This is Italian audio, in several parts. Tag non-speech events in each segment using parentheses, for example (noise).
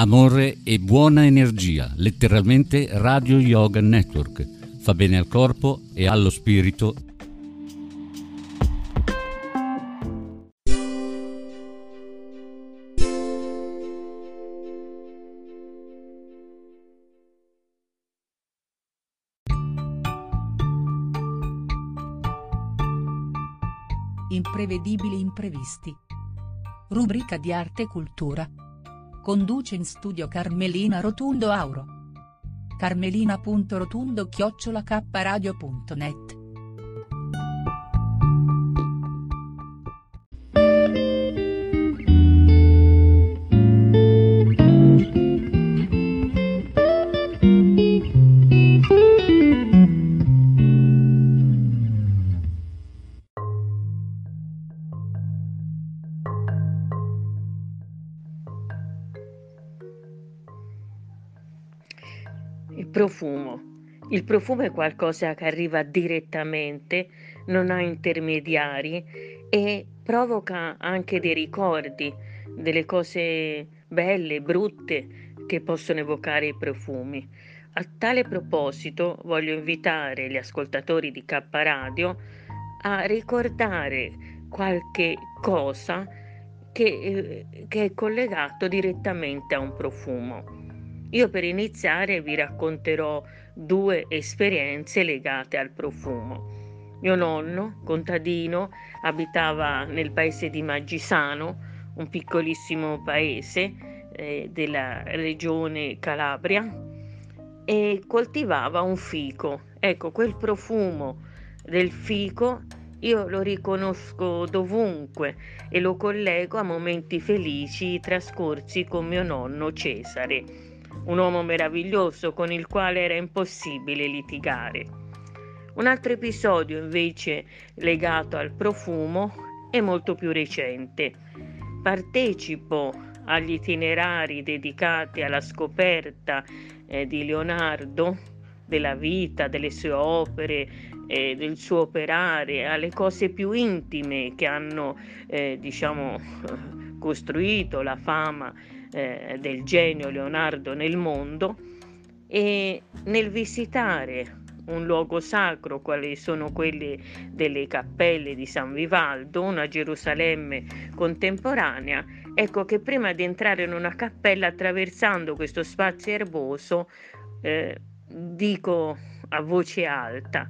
Amore e buona energia, letteralmente Radio Yoga Network. Fa bene al corpo e allo spirito Imprevedibili imprevisti. Rubrica di arte e cultura. Conduce in studio Carmelina Rotundo Auro. Carmelina.rotundo Il profumo è qualcosa che arriva direttamente, non ha intermediari e provoca anche dei ricordi, delle cose belle, brutte che possono evocare i profumi. A tale proposito voglio invitare gli ascoltatori di K Radio a ricordare qualche cosa che, eh, che è collegato direttamente a un profumo. Io per iniziare vi racconterò due esperienze legate al profumo. Mio nonno, contadino, abitava nel paese di Maggisano, un piccolissimo paese eh, della regione Calabria, e coltivava un fico. Ecco, quel profumo del fico io lo riconosco dovunque e lo collego a momenti felici trascorsi con mio nonno Cesare un uomo meraviglioso con il quale era impossibile litigare. Un altro episodio invece legato al profumo è molto più recente. Partecipo agli itinerari dedicati alla scoperta eh, di Leonardo, della vita, delle sue opere, eh, del suo operare, alle cose più intime che hanno, eh, diciamo, (laughs) costruito la fama eh, del genio Leonardo nel mondo e nel visitare un luogo sacro, quali sono quelli delle cappelle di San Vivaldo, una Gerusalemme contemporanea, ecco che prima di entrare in una cappella attraversando questo spazio erboso, eh, dico a voce alta,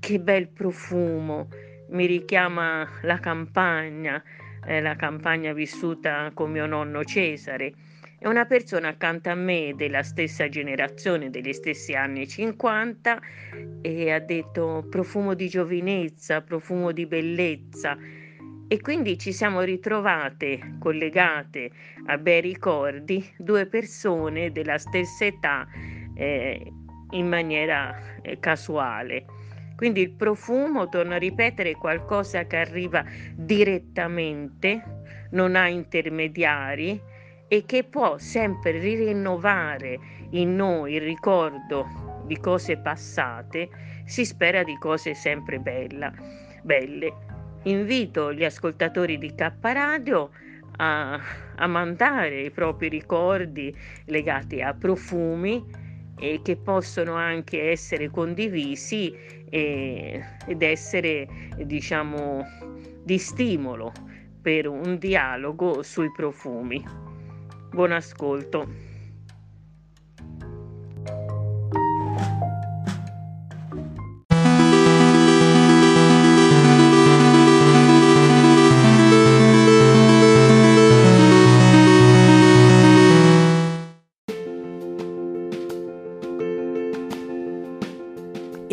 che bel profumo, mi richiama la campagna, eh, la campagna vissuta con mio nonno Cesare. È una persona accanto a me della stessa generazione, degli stessi anni 50 e ha detto profumo di giovinezza, profumo di bellezza e quindi ci siamo ritrovate collegate a bei ricordi due persone della stessa età eh, in maniera eh, casuale. Quindi il profumo, torno a ripetere, è qualcosa che arriva direttamente, non ha intermediari e che può sempre rinnovare in noi il ricordo di cose passate, si spera di cose sempre bella, belle. Invito gli ascoltatori di K Radio a, a mandare i propri ricordi legati a profumi e che possono anche essere condivisi e, ed essere diciamo di stimolo per un dialogo sui profumi. Buon ascolto.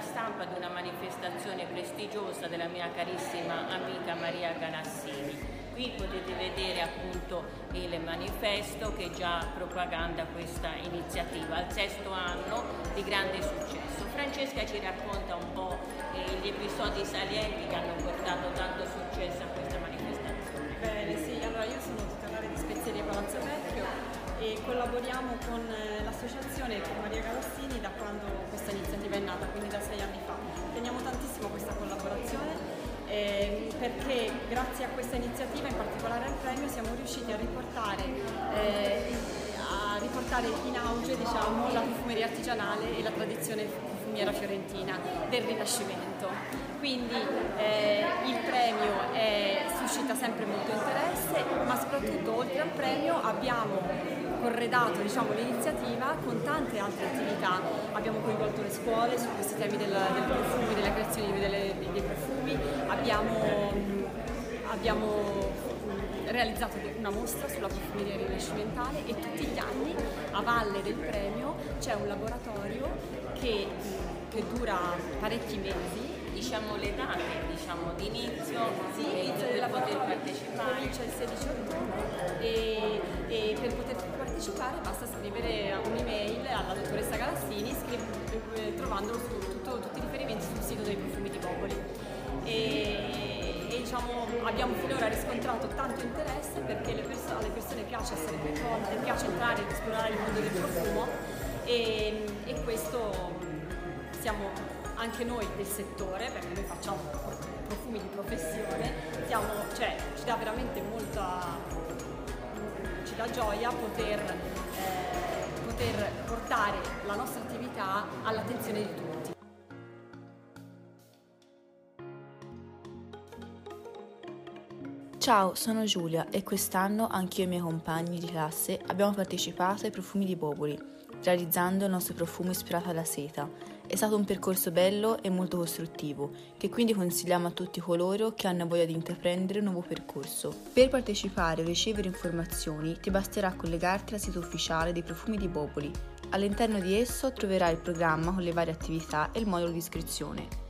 Stampa di una manifestazione prestigiosa della mia carissima amica Maria Ganassini. Qui potete vedere appunto il manifesto che già propaganda questa iniziativa, al sesto anno di grande successo. Francesca ci racconta un po' eh, gli episodi salienti che hanno portato tanto successo a questa manifestazione. Bene, sì, allora io sono titolare di Spezzeria Palazzo Vecchio e collaboriamo con eh, l'associazione Maria Galassini da quando questa iniziativa è nata, quindi da sei anni fa. Teniamo tantissimo questa collaborazione eh, perché grazie a questa iniziativa, in particolare al premio, siamo riusciti a riportare, eh, a riportare in auge diciamo, la profumeria artigianale e la tradizione profumiera fiorentina del Rinascimento. Quindi eh, il premio è, suscita sempre molto interesse, ma soprattutto oltre al premio abbiamo corredato diciamo, l'iniziativa con tante altre attività. Abbiamo coinvolto le scuole su questi temi del, del profumo, della creazione delle, dei profumi, abbiamo, abbiamo realizzato una mostra sulla profumeria rinascimentale e tutti gli anni a valle del premio c'è un laboratorio che, che dura parecchi mesi diciamo le date diciamo, d'inizio sì, inizio per poter partecipare comincia il 16 ottobre e, e, per poter partecipare basta scrivere un'email alla dottoressa Galassini scrive, trovandolo su tutto, tutti i riferimenti sul sito dei profumi di Popoli. E, e diciamo, abbiamo finora riscontrato tanto interesse perché perso- alle persone piace essere coinvolte, piace entrare ed esplorare il mondo del profumo e, e questo siamo anche noi del settore, perché noi facciamo profumi di professione, siamo, cioè, ci dà veramente molta ci dà gioia poter, eh, poter portare la nostra attività all'attenzione di tutti. Ciao, sono Giulia e quest'anno anch'io e i miei compagni di classe abbiamo partecipato ai profumi di Boboli, realizzando il nostro profumo ispirato alla seta è stato un percorso bello e molto costruttivo, che quindi consigliamo a tutti coloro che hanno voglia di intraprendere un nuovo percorso. Per partecipare o ricevere informazioni ti basterà collegarti al sito ufficiale dei profumi di Boboli. All'interno di esso troverai il programma con le varie attività e il modulo di iscrizione.